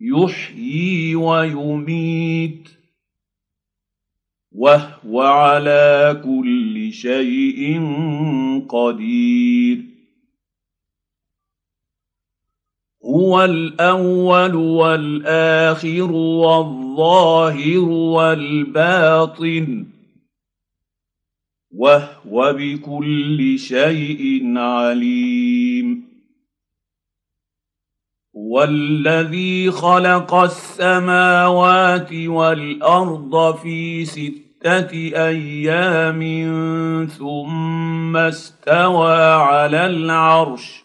يحيي ويميت وهو على كل شيء قدير. هو الأول والآخر والظاهر والباطن وهو بكل شيء عليم. هو الذي خلق السماوات والأرض في ستة أيام ثم استوى على العرش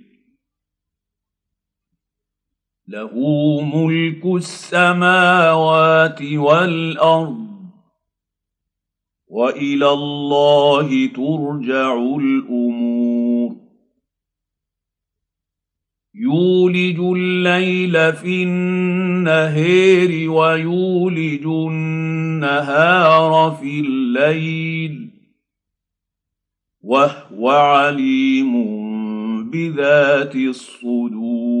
له ملك السماوات والأرض. وإلى الله ترجع الأمور. يولج الليل في النهير ويولج النهار في الليل. وهو عليم بذات الصدور.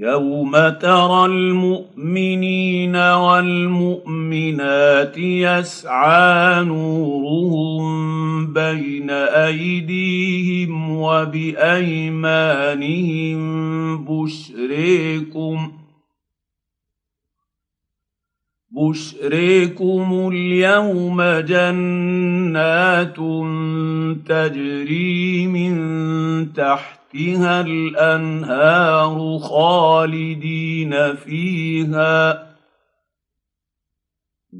يوم ترى المؤمنين والمؤمنات يسعى نورهم بين ايديهم وبايمانهم بشريكم بشريكم اليوم جنات تجري من تحتها الأنهار خالدين فيها.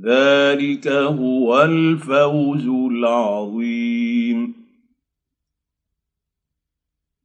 ذلك هو الفوز العظيم.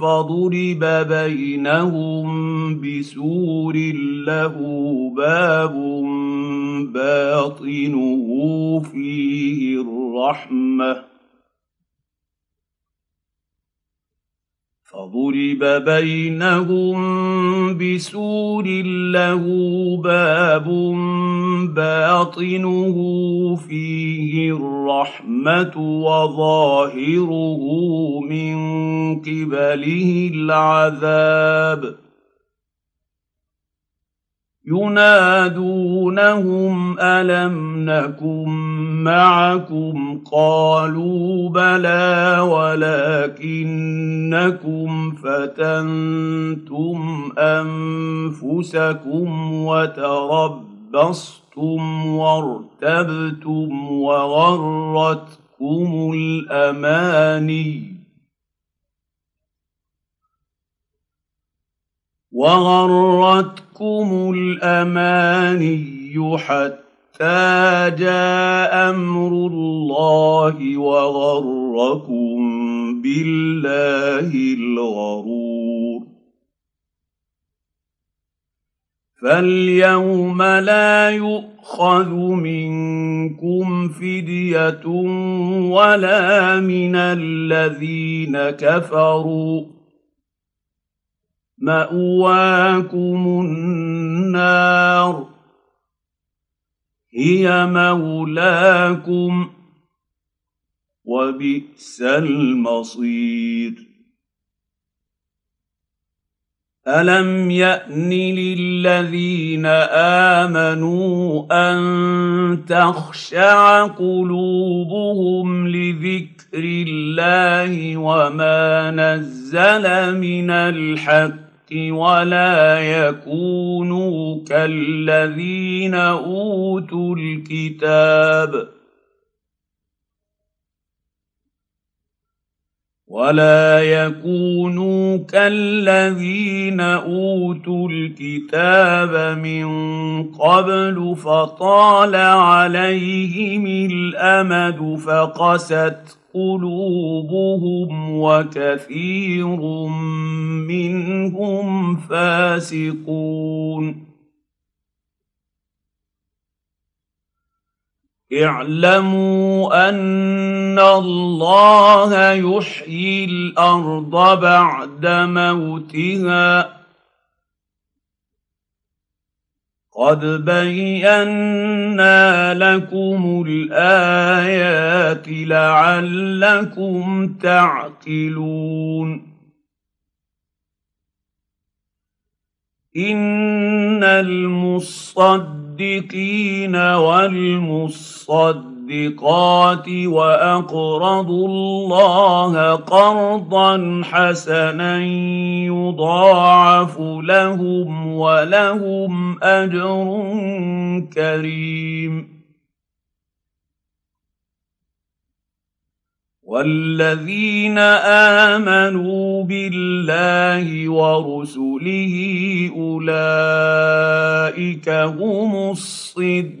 فضرب بينهم بسور له باب باطنه فيه الرحمه فضرب بينهم بسور له باب باطنه فيه الرحمة وظاهره من قبله العذاب. ينادونهم ألم نكن معكم قالوا بلى ولكنكم فتنتم أنفسكم وتربصتم وارتبتم وغرتكم الأماني وغرتكم الأماني حتى جاء أمر الله وغركم بالله الغرور. فاليوم لا يؤخذ منكم فدية ولا من الذين كفروا. مأواكم النار. هي مولاكم وبئس المصير. ألم يأن للذين آمنوا أن تخشع قلوبهم لذكر الله وما نزل من الحق ولا يكونوا كالذين أوتوا الكتاب ولا يكونوا كالذين أوتوا الكتاب من قبل فطال عليهم الأمد فقست قلوبهم وكثير منهم فاسقون. اعلموا أن الله يحيي الأرض بعد موتها. قد بينا لكم الايات لعلكم تعقلون ان المصدقين والمصدقات وأقرضوا الله قرضا حسنا يضاعف لهم ولهم أجر كريم. والذين آمنوا بالله ورسله أولئك هم الصديقون.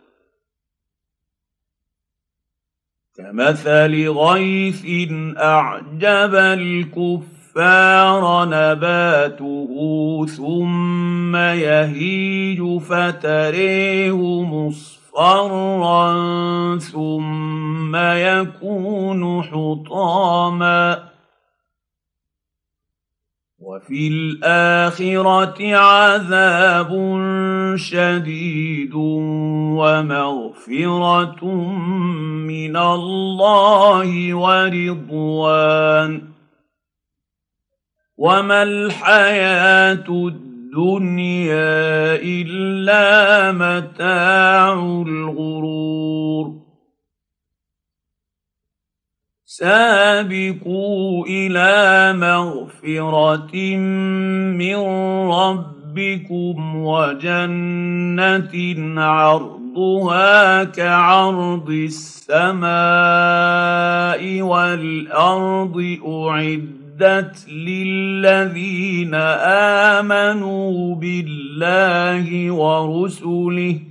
كمثل غيث أعجب الكفار نباته ثم يهيج فتريه مصفرا ثم يكون حطاما وفي الآخرة عذاب شديد ومغفرة من الله ورضوان. وما الحياة الدنيا إلا متاع الغرور. سابقوا إلى مغفرة من ربكم وجنة عرضها كعرض السماء والأرض أعدت للذين آمنوا بالله ورسله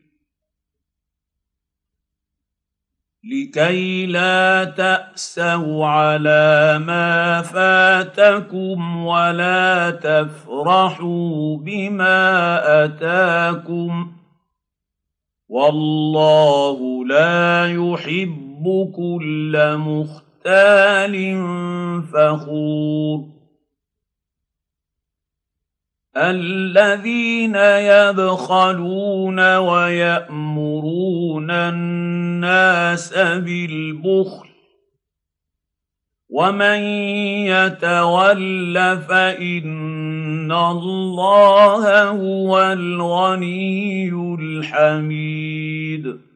لكي لا تأسوا على ما فاتكم ولا تفرحوا بما أتاكم. والله لا يحب كل مختال فخور. الذين يبخلون ويأمرون الناس بالبخل ومن يتول فإن الله هو الغني الحميد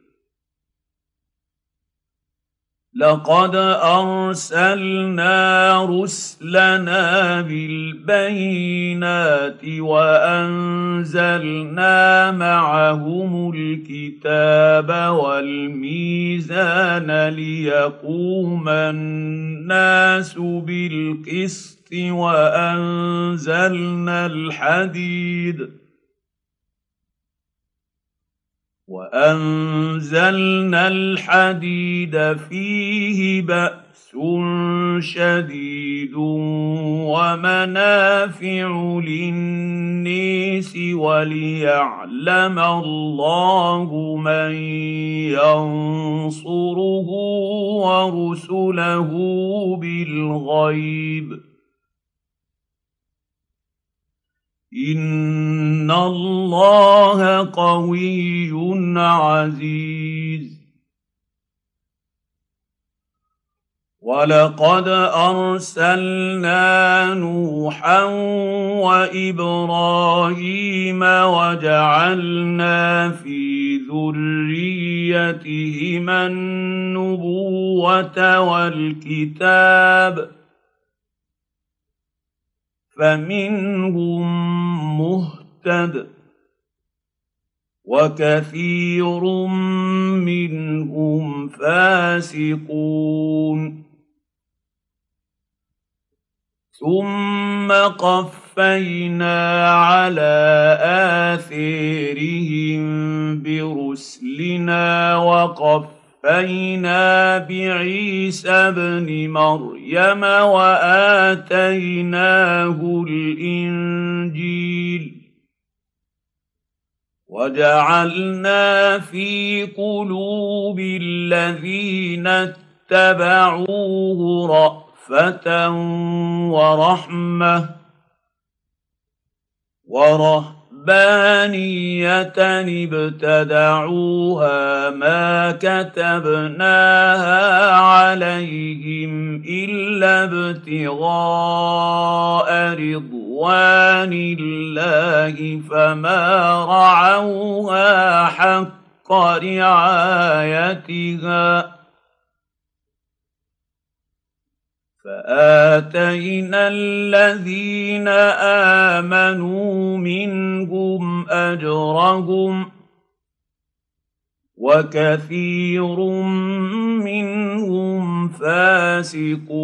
لقد أرسلنا رسلنا بالبينات وأنزلنا معهم الكتاب والميزان ليقوم الناس بالقسط وأنزلنا الحديد وأنزلنا الحديد فيه بأس شديد ومنافع للنيس وليعلم الله من ينصره ورسله بالغيب. ان الله قوي عزيز. ولقد ارسلنا نوحا وابراهيم وجعلنا في ذريتهما النبوه والكتاب فمنهم مهتد وكثير منهم فاسقون. ثم قفينا على آثيرهم برسلنا وقفينا بعيسى ابن مريم وآتيناه الإنجيل. وجعلنا في قلوب الذين اتبعوه رأفة ورحمة ورهبانية ابتدعوها ما كتبناها عليهم إلا ابتغاء رضوان الله فما رعوها حق رعايتها فاتينا الذين امنوا منهم اجرهم وكثير منهم فاسقون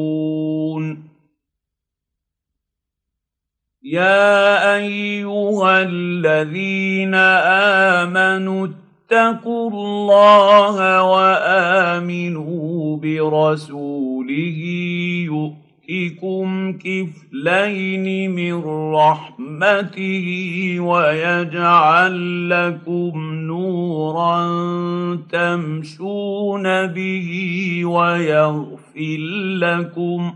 يا ايها الذين امنوا اتقوا الله وامنوا برسوله يؤتكم كفلين من رحمته ويجعل لكم نورا تمشون به ويغفر لكم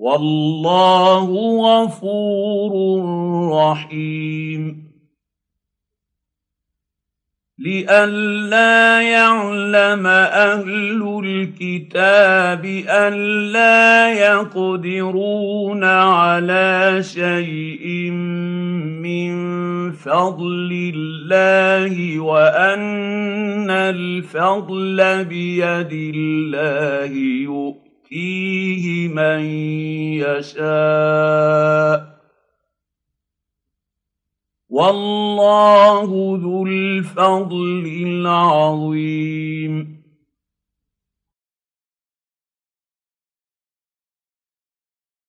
والله غفور رحيم. لئلا يعلم أهل الكتاب ألا يقدرون على شيء من فضل الله وأن الفضل بيد الله يؤتيه من يشاء. والله ذو الفضل العظيم.